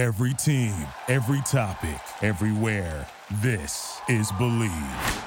Every team, every topic, everywhere. This is Bleav.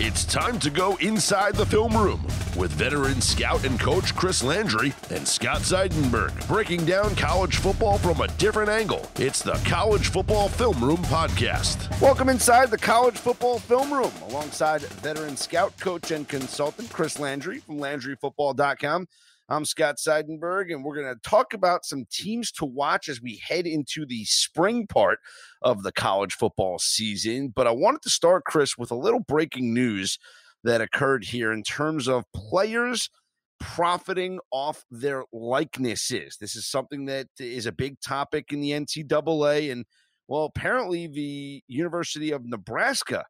It's time to go inside the film room with veteran scout and coach Chris Landry and Scott Seidenberg breaking down college football from a different angle. It's the College Football Film Room podcast. Welcome inside the College Football Film Room alongside veteran scout, coach, and consultant Chris Landry from LandryFootball.com. I'm Scott Seidenberg, and we're going to talk about some teams to watch as we head into the spring part of the college football season. But I wanted to start, Chris, with a little breaking news that occurred here in terms of players profiting off their likenesses. This is something that is a big topic in the NCAA. And, well, apparently the University of Nebraska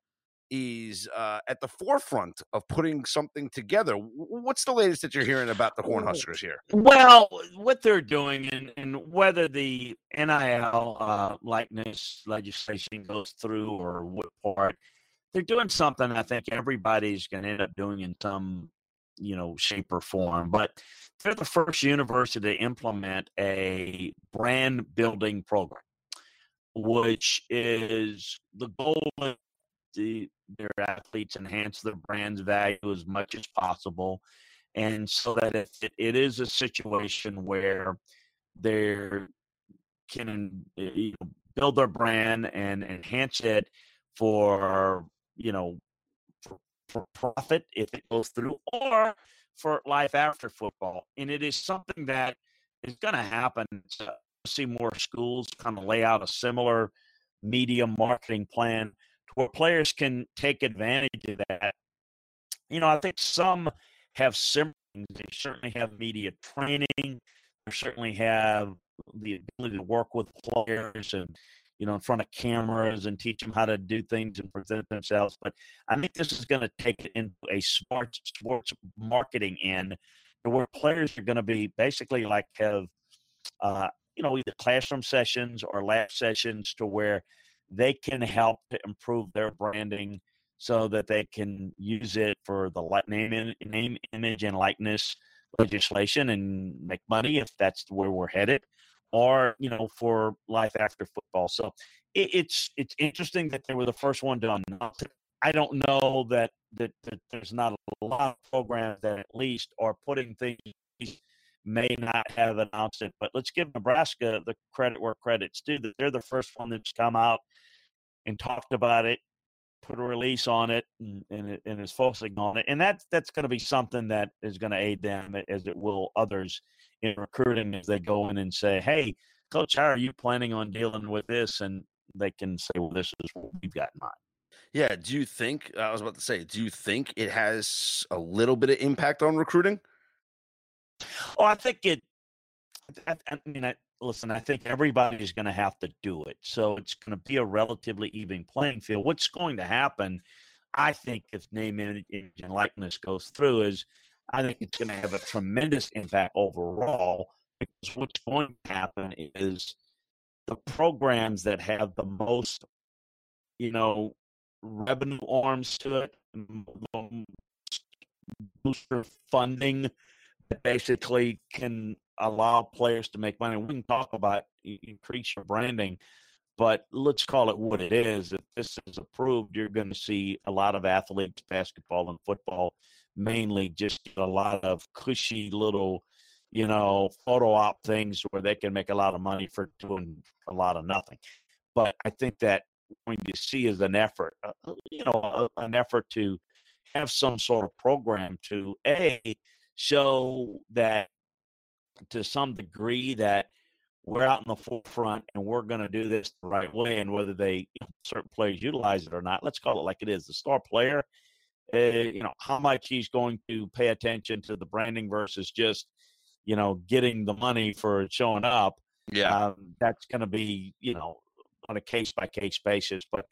is uh, at the forefront of putting something together. What's the latest that you're hearing about the Cornhuskers here? Well, what they're doing, and, and whether the NIL uh, likeness legislation goes through or what part, they're doing something I think everybody's going to end up doing in some, you know, shape or form. But they're the first university to implement a brand building program, which is the goal the, their athletes enhance their brand's value as much as possible. And so that if it, it is a situation where they can eh, you know, build their brand and enhance it for, you know, for, for profit if it goes through or for life after football. And it is something that is going to happen. To see more schools kind of lay out a similar media marketing plan where players can take advantage of that. You know, I think some have similar They certainly have media training. They certainly have the ability to work with players and you know in front of cameras and teach them how to do things and present themselves. But I think this is going to take it into a smart sports marketing end, where players are going to be basically like have uh, you know either classroom sessions or lab sessions to where they can help to improve their branding so that they can use it for the name, name, image, and likeness legislation and make money if that's where we're headed, or you know, for life after football. So it, it's it's interesting that they were the first one it. I don't know that, that that there's not a lot of programs that at least are putting things may not have announced it. But let's give Nebraska the credit where credit's due. That they're the first one that's come out and talked about it, put a release on it, and, and, and is focusing on it. And that's that's going to be something that is going to aid them as it will others in recruiting as they go in and say, "Hey, coach, how are you planning on dealing with this?" And they can say, "Well, this is what we've got in mind." Yeah. Do you think, I was about to say, do you think it has a little bit of impact on recruiting? Oh, I think it. I, I mean, I, listen. I think everybody's going to have to do it, so it's going to be a relatively even playing field. What's going to happen, I think, if name, image, and likeness goes through, is I think it's going to have a tremendous impact overall. Because what's going to happen is the programs that have the most, you know, revenue arms to it, booster funding basically can allow players to make money. We can talk about increase your branding, but let's call it what it is. If this is approved, you're going to see a lot of athletes, basketball and football, mainly just a lot of cushy little, you know, photo op things where they can make a lot of money for doing a lot of nothing. But I think that going to see is an effort, uh you know, an effort to have some sort of program to a show that to some degree that we're out in the forefront and we're going to do this the right way. And whether they you know, certain players utilize it or not, let's call it like it is. The star player, uh, you know, how much he's going to pay attention to the branding versus just, you know, getting the money for showing up. Yeah, um, that's going to be, you know, on a case by case basis. But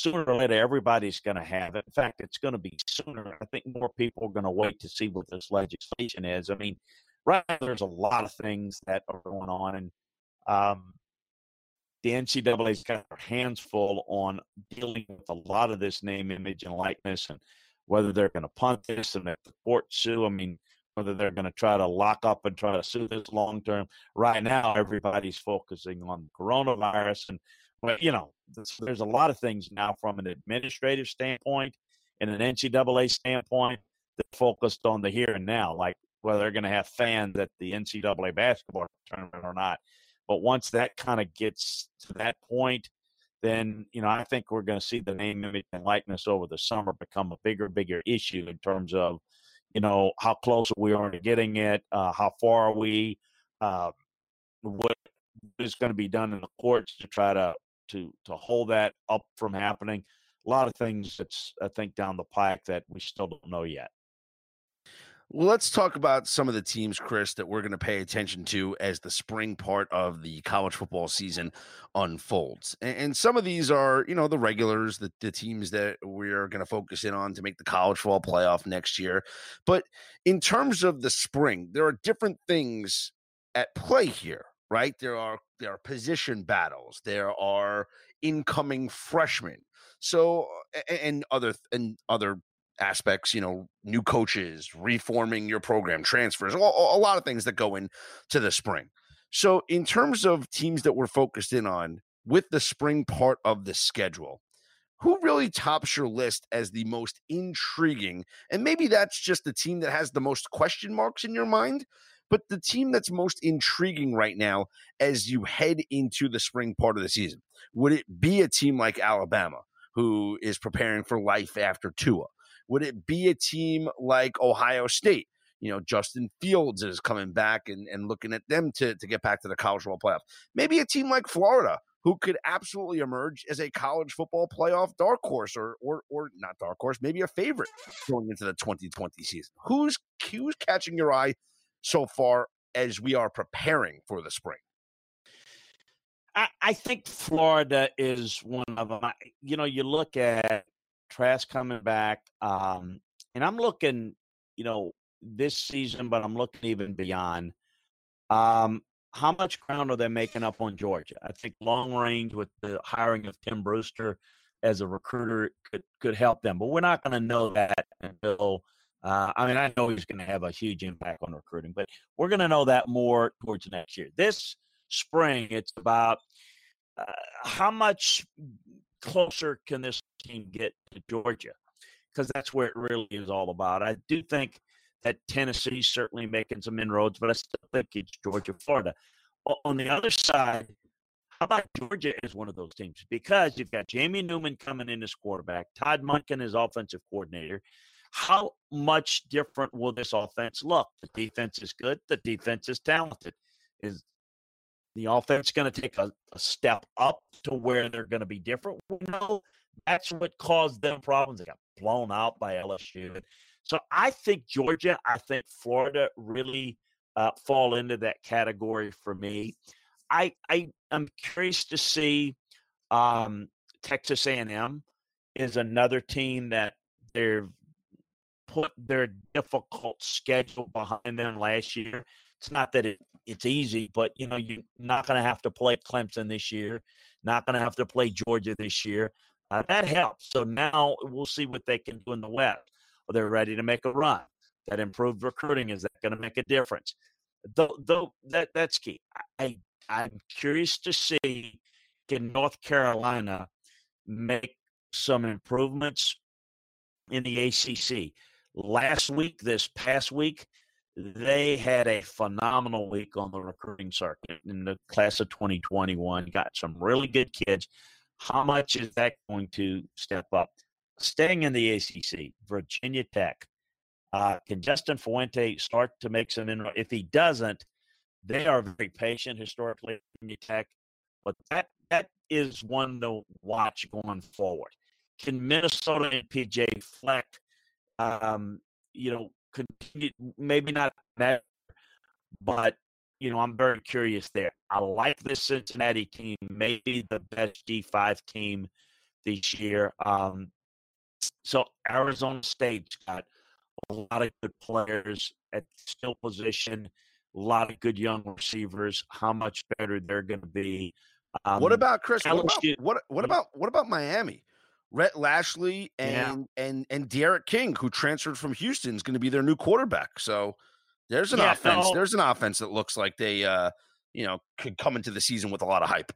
sooner or later, everybody's going to have it. In fact, it's going to be sooner. I think more people are going to wait to see what this legislation is. I mean, right now, there's a lot of things that are going on, and um, the NCAA's got their hands full on dealing with a lot of this name, image, and likeness, and whether they're going to punt this and if the court sue. I mean, whether they're going to try to lock up and try to sue this long term. Right now, everybody's focusing on coronavirus, and well, you know, there's, a lot of things now from an administrative standpoint and an NCAA standpoint that focused on the here and now, like whether they're going to have fans at the NCAA basketball tournament or not. But once that kind of gets to that point, then you know I think we're going to see the name, image, and likeness over the summer become a bigger, bigger issue in terms of you know how close we are to getting it, uh, how far are we, uh, what is going to be done in the courts to try to to to hold that up from happening. A lot of things that's I think down the pike that we still don't know yet. Well, let's talk about some of the teams, Chris, that we're going to pay attention to as the spring part of the college football season unfolds. And, and some of these are, you know, the regulars, the, the teams that we're going to focus in on to make the college football playoff next year. But in terms of the spring, there are different things at play here, right? There are there are position battles, there are incoming freshmen. So and other and other aspects, you know, new coaches, reforming your program, transfers, a, a lot of things that go into the spring. So, in terms of teams that we're focused in on with the spring part of the schedule, who really tops your list as the most intriguing? And maybe that's just the team that has the most question marks in your mind, but the team that's most intriguing right now as you head into the spring part of the season. Would it be a team like Alabama, who is preparing for life after Tua? Would it be a team like Ohio State? You know, Justin Fields is coming back and, and looking at them to, to get back to the college football playoff. Maybe a team like Florida, who could absolutely emerge as a college football playoff dark horse or or or not dark horse, maybe a favorite going into the 2020 season. Who's who's catching your eye so far as we are preparing for the spring? I, I think Florida is one of them. I, you know, you look at Trask coming back. Um, and I'm looking, you know, this season, but I'm looking even beyond. Um, how much ground are they making up on Georgia? I think long range with the hiring of Tim Brewster as a recruiter could could help them, but we're not going to know that until. Uh, I mean, I know he's going to have a huge impact on recruiting, but we're going to know that more towards next year. This spring, it's about uh, how much closer can this team get to Georgia? Because that's where it really is all about. I do think that Tennessee's certainly making some inroads, but I still think it's Georgia, Florida. On the other side, how about Georgia as one of those teams? Because you've got Jamie Newman coming in as quarterback, Todd Monken as offensive coordinator. How much different will this offense look? The defense is good. The defense is talented. Is the offense going to take a, a, step up to where they're going to be different? We know that's what caused them problems. They got blown out by LSU. So I think Georgia, I think Florida really uh, fall into that category for me. I I am curious to see um, Texas A&M is another team that they've put their difficult schedule behind them last year. It's not that it, it's easy, but you know you're not going to have to play Clemson this year, not going to have to play Georgia this year. Uh, that helps. So now we'll see what they can do in the West. Are they ready to make a run? That improved recruiting is that going to make a difference? Though, though that that's key. I I'm curious to see can North Carolina make some improvements in the ACC. Last week, this past week, they had a phenomenal week on the recruiting circuit in the class of 2021. Got some really good kids. How much is that going to step up? Staying in the ACC, Virginia Tech. Uh, can Justin Fuente start to make some inroads? If he doesn't, they are very patient historically, Virginia Tech. But that that is one to watch going forward. Can Minnesota and PJ Fleck, um, you know, continue, maybe not that, but you know, I'm very curious there. I like this Cincinnati team, maybe the best G5 team this year. Um, so Arizona State's got a lot of good players at skill position, a lot of good young receivers. How much better they're going to be. Um, what about Chris? What about, what, what about what about Miami? Rhett Lashlee and yeah. and and D'Eriq King, who transferred from Houston, is going to be their new quarterback. So There's an Yeah, offense. There's an offense that looks like they, uh, you know, could come into the season with a lot of hype.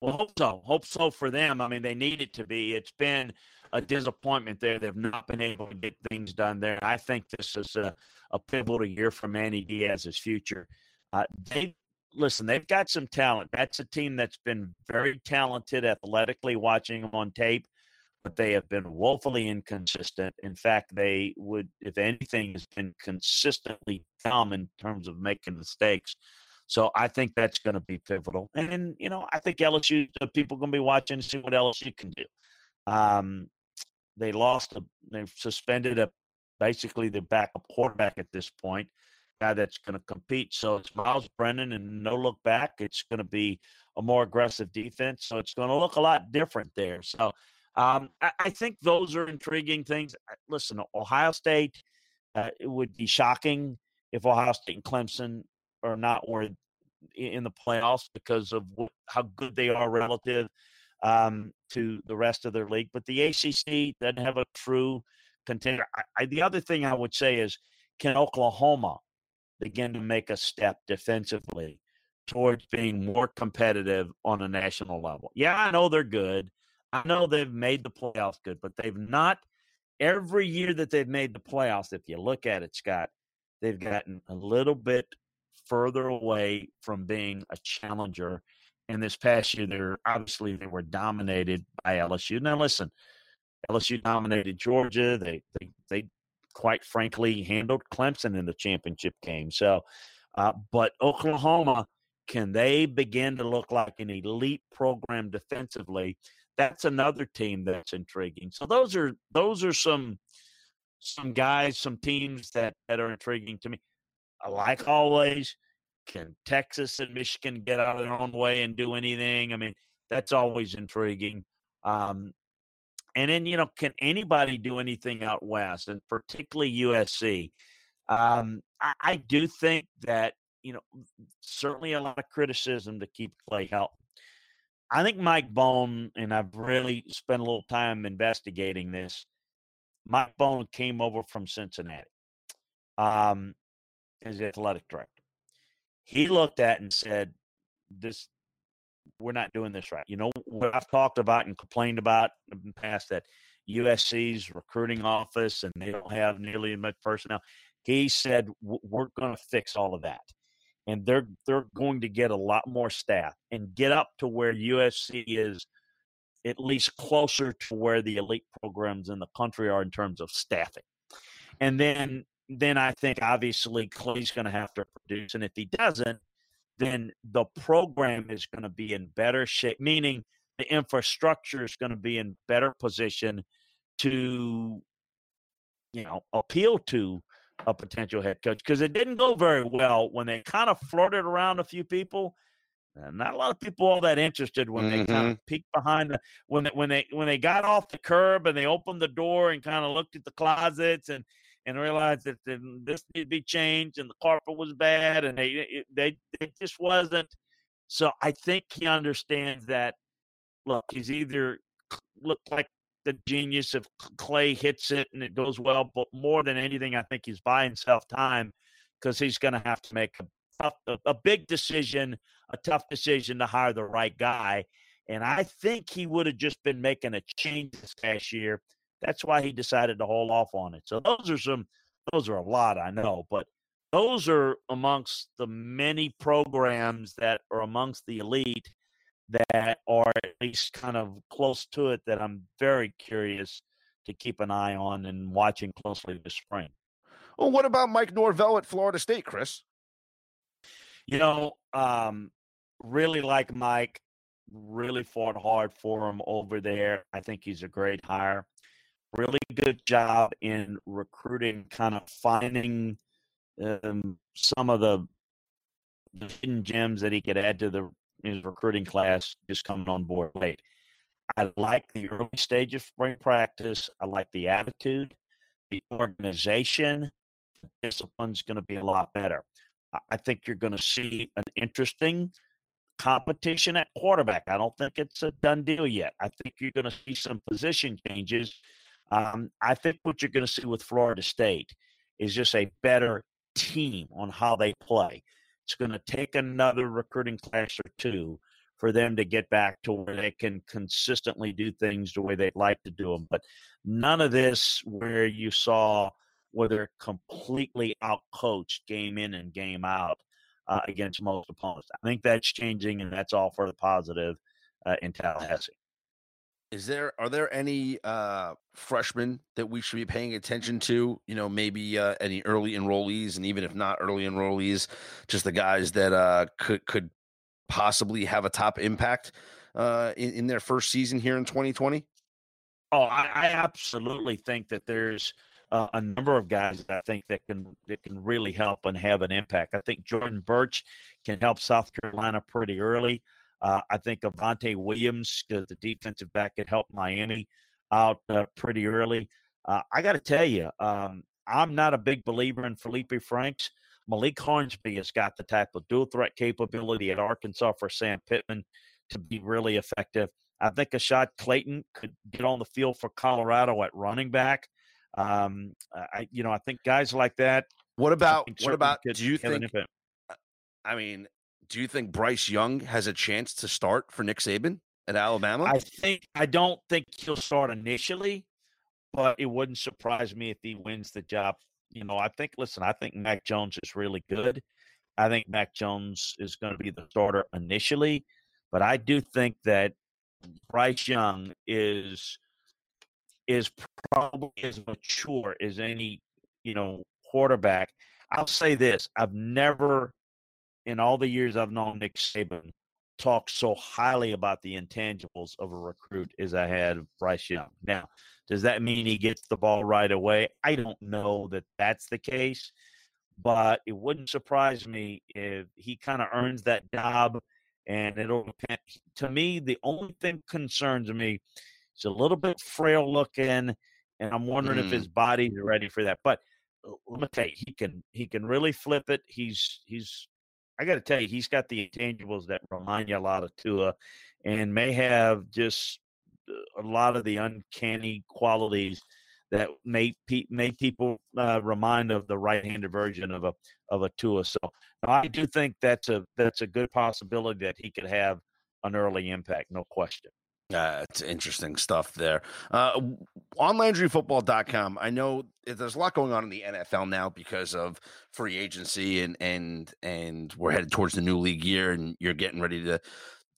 Well, hope so. Hope so for them. I mean, they need it to be. It's been a disappointment there. They've not been able to get things done there. I think this is a, a pivotal year for Manny Diaz's future. Uh, they listen. They've got some talent. That's a team that's been very talented athletically. Watching them on tape, but they have been woefully inconsistent. In fact, they would, if anything, has been consistently dumb in terms of making mistakes. So I think that's going to be pivotal. And, then, you know, I think LSU, people going to be watching to see what LSU can do. Um, they lost, a, they've suspended a basically the backup quarterback at this point, guy that's going to compete. So it's Myles Brennan and no look back. It's going to be a more aggressive defense. So it's going to look a lot different there. So um, I, I think those are intriguing things. Listen, Ohio State, uh, it would be shocking if Ohio State and Clemson are not where in the playoffs because of wh- how good they are relative um, to the rest of their league. But the ACC doesn't have a true contender. I, I, the other thing I would say is, can Oklahoma begin to make a step defensively towards being more competitive on a national level? Yeah, I know they're good. I know they've made the playoffs good, but they've not. Every year that they've made the playoffs, if you look at it, Scott, they've gotten a little bit further away from being a challenger. And this past year, they're obviously they were dominated by LSU. Now, listen, LSU dominated Georgia. They they they quite frankly handled Clemson in the championship game. So, uh, but Oklahoma, can they begin to look like an elite program defensively? That's another team that's intriguing. So those are those are some some guys, some teams that that are intriguing to me. Like always, can Texas and Michigan get out of their own way and do anything? I mean, that's always intriguing. Um, and then, you know, can anybody do anything out west, and particularly USC? Um, I, I do think that, you know, certainly a lot of criticism to keep Clay healthy. I think Mike Bohn, and I've really spent a little time investigating this. Mike Bohn came over from Cincinnati um, as athletic director. He looked at and said, "This, we're not doing this right." You know what I've talked about and complained about in the past that USC's recruiting office and they don't have nearly as much personnel. He said, "We're going to fix all of that." And they're they're going to get a lot more staff and get up to where USC is at least closer to where the elite programs in the country are in terms of staffing. And then then I think obviously Clay's going to have to produce, and if he doesn't, then the program is going to be in better shape. Meaning the infrastructure is going to be in better position to, you know, appeal to a potential head coach because it didn't go very well when they kind of flirted around a few people. Uh, not a lot of people all that interested when they kind of peeked behind the when they, when they when they got off the curb and they opened the door and kind of looked at the closets and and realized that this needed to be changed and the carpet was bad and they they it just wasn't. So I think he understands that. Look, he's either looked like the genius if Clay hits it and it goes well, but more than anything, I think he's buying himself time because he's going to have to make a a, a big decision, a tough decision to hire the right guy. And I think he would have just been making a change this past year. That's why he decided to hold off on it. So those are some, those are a lot, I know, but those are amongst the many programs that are amongst the elite that are at least kind of close to it that I'm very curious to keep an eye on and watching closely this spring. Well, what about Mike Norvell at Florida State, Chris? You know, um, really like Mike, really fought hard for him over there. I think he's a great hire. Really good job in recruiting, kind of finding um, some of the, the hidden gems that he could add to the his recruiting class just coming on board late. I like the early stage of spring practice. I like the attitude, the organization. The discipline's going to be a lot better. I- think you're going to see an interesting competition at quarterback. I don't think it's a done deal yet. I think you're going to see some position changes. Um, I think what you're going to see with Florida State is just a better team on how they play. It's going to take another recruiting class or two for them to get back to where they can consistently do things the way they'd like to do them. But none of this where you saw where they're completely outcoached game in and game out uh, against most opponents. I think that's changing, and that's all for the positive uh, in Tallahassee. Is there are there any uh, freshmen that we should be paying attention to? You know, maybe uh, any early enrollees, and even if not early enrollees, just the guys that uh, could could possibly have a top impact uh, in, in their first season here in 2020? Oh, I, I absolutely think that there's uh, a number of guys that I think that can that can really help and have an impact. I think Jordan Burch can help South Carolina pretty early. Uh, I think Avantae Williams, the defensive back, could help Miami out uh, pretty early. Uh, I got to tell you, um, I'm not a big believer in Feleipe Franks. Malik Hornsby has got the type of dual threat capability at Arkansas for Sam Pittman to be really effective. I think Ashaad Clayton could get on the field for Colorado at running back. Um, I, you know, I think guys like that. What about what about? Do you think? I mean, do you think Bryce Young has a chance to start for Nick Saban at Alabama? I think I don't think he'll start initially, but it wouldn't surprise me if he wins the job. You know, I think. Listen, I think Mac Jones is really good. I think Mac Jones is going to be the starter initially, but I do think that Bryce Young is is probably as mature as any, you know, quarterback. I'll say this: I've never, in all the years I've known Nick Saban, talked so highly about the intangibles of a recruit as I had Bryce Young. Now, does that mean he gets the ball right away? I don't know that that's the case, but it wouldn't surprise me if he kind of earns that job. And it'll depend. To me, the only thing concerns me He's a little bit frail looking, and I'm wondering mm. if his body's ready for that. But uh, let me tell you, he can he can really flip it. He's he's I got to tell you, he's got the intangibles that remind you a lot of Tua, and may have just uh, a lot of the uncanny qualities that may pe- may people uh, remind of the right-handed version of a of a Tua. So I do think that's a that's a good possibility that he could have an early impact, no question. Uh, it's interesting stuff there. Uh, on LandryFootball.com, I know there's a lot going on in the NFL now because of free agency and and and we're headed towards the new league year, and you're getting ready to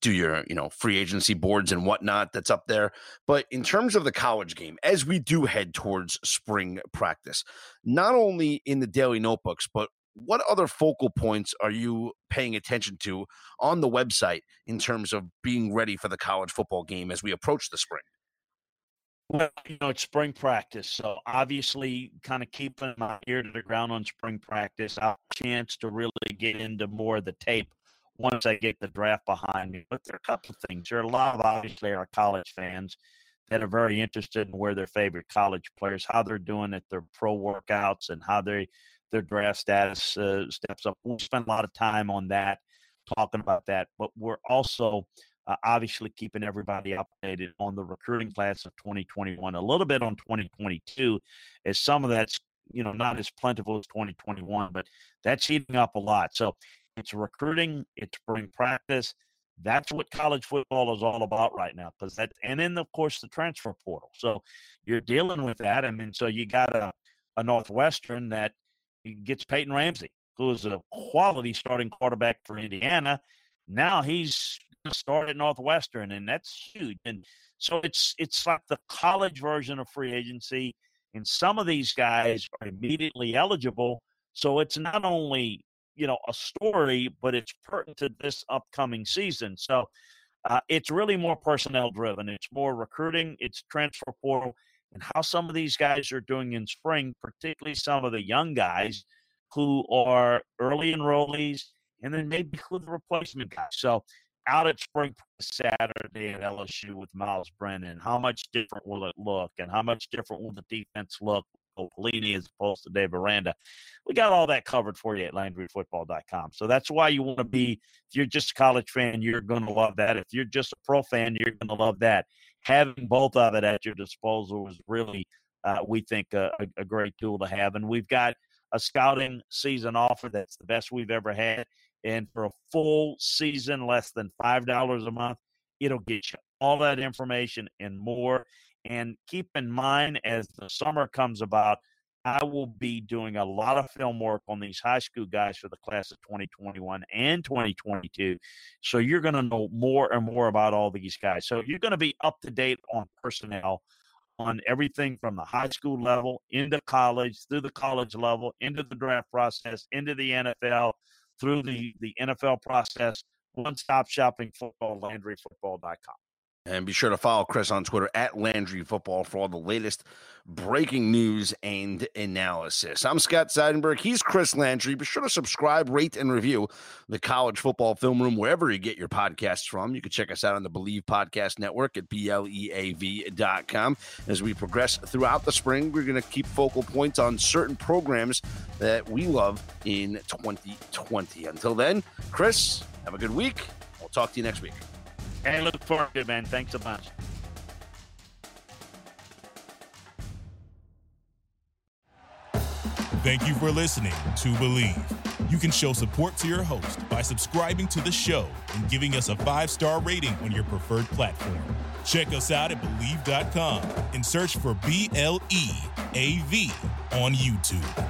do your you know free agency boards and whatnot that's up there. But in terms of the college game, as we do head towards spring practice, not only in the daily notebooks, but what other focal points are you paying attention to on the website in terms of being ready for the college football game as we approach the spring? Well, you know, it's spring practice. So obviously, kind of keeping my ear to the ground on spring practice. I have a chance to really get into more of the tape once I get the draft behind me. But there are a couple of things. There are a lot of obviously our college fans that are very interested in where their favorite college players, how they're doing at their pro workouts, and how they their draft status uh, steps up. We'll spend a lot of time on that, talking about that. But we're also uh, obviously keeping everybody updated on the recruiting class of 2021, a little bit on 2022, as some of that's you know not as plentiful as 2021, but that's heating up a lot. So it's recruiting, it's spring practice. That's what college football is all about right now. Because that, and then of course the transfer portal. So you're dealing with that. I mean, so you got a, a Northwestern that he gets Peyton Ramsey, who is a quality starting quarterback for Indiana. Now he's started Northwestern, and that's huge. And so it's it's like the college version of free agency, and some of these guys are immediately eligible. So it's not only you know a story, but it's pertinent to this upcoming season. So uh, it's really more personnel driven. It's more recruiting. It's transfer portal and how some of these guys are doing in spring, particularly some of the young guys who are early enrollees and then maybe who the replacement guys. So out at spring Saturday at LSU with Myles Brennan, how much different will it look and how much different will the defense look Pelini as opposed to Dave Aranda. We got all that covered for you at LandryFootball.com. So that's why you want to be, if you're just a college fan, you're going to love that. If you're just a pro fan, you're going to love that having both of it at your disposal is really, uh, we think, a, a, great tool to have. And we've got a scouting season offer that's the best we've ever had. And for a full season, less than $5 a month, it'll get you all that information and more. And keep in mind, as the summer comes about, I will be doing a lot of film work on these high school guys for the class of 2021 and 2022. So you're going to know more and more about all these guys. So you're going to be up to date on personnel on everything from the high school level into college, through the college level, into the draft process, into the NFL, through the, the NFL process. One stop shopping football, LandryFootball.com. And be sure to follow Chris on Twitter at Landry Football for all the latest breaking news and analysis. I'm Scott Seidenberg. He's Chris Landry. Be sure to subscribe, rate, and review the College Football Film Room wherever you get your podcasts from. You can check us out on the Bleav Podcast Network at BLEAV.com. As we progress throughout the spring, we're going to keep focal points on certain programs that we love in 2020. Until then, Chris, have a good week. We'll talk to you next week. Hey, look forward to it, man. Thanks a bunch. Thank you for listening to Bleav. You can show support to your host by subscribing to the show and giving us a five star rating on your preferred platform. Check us out at Bleav.com and search for B L E A V on YouTube.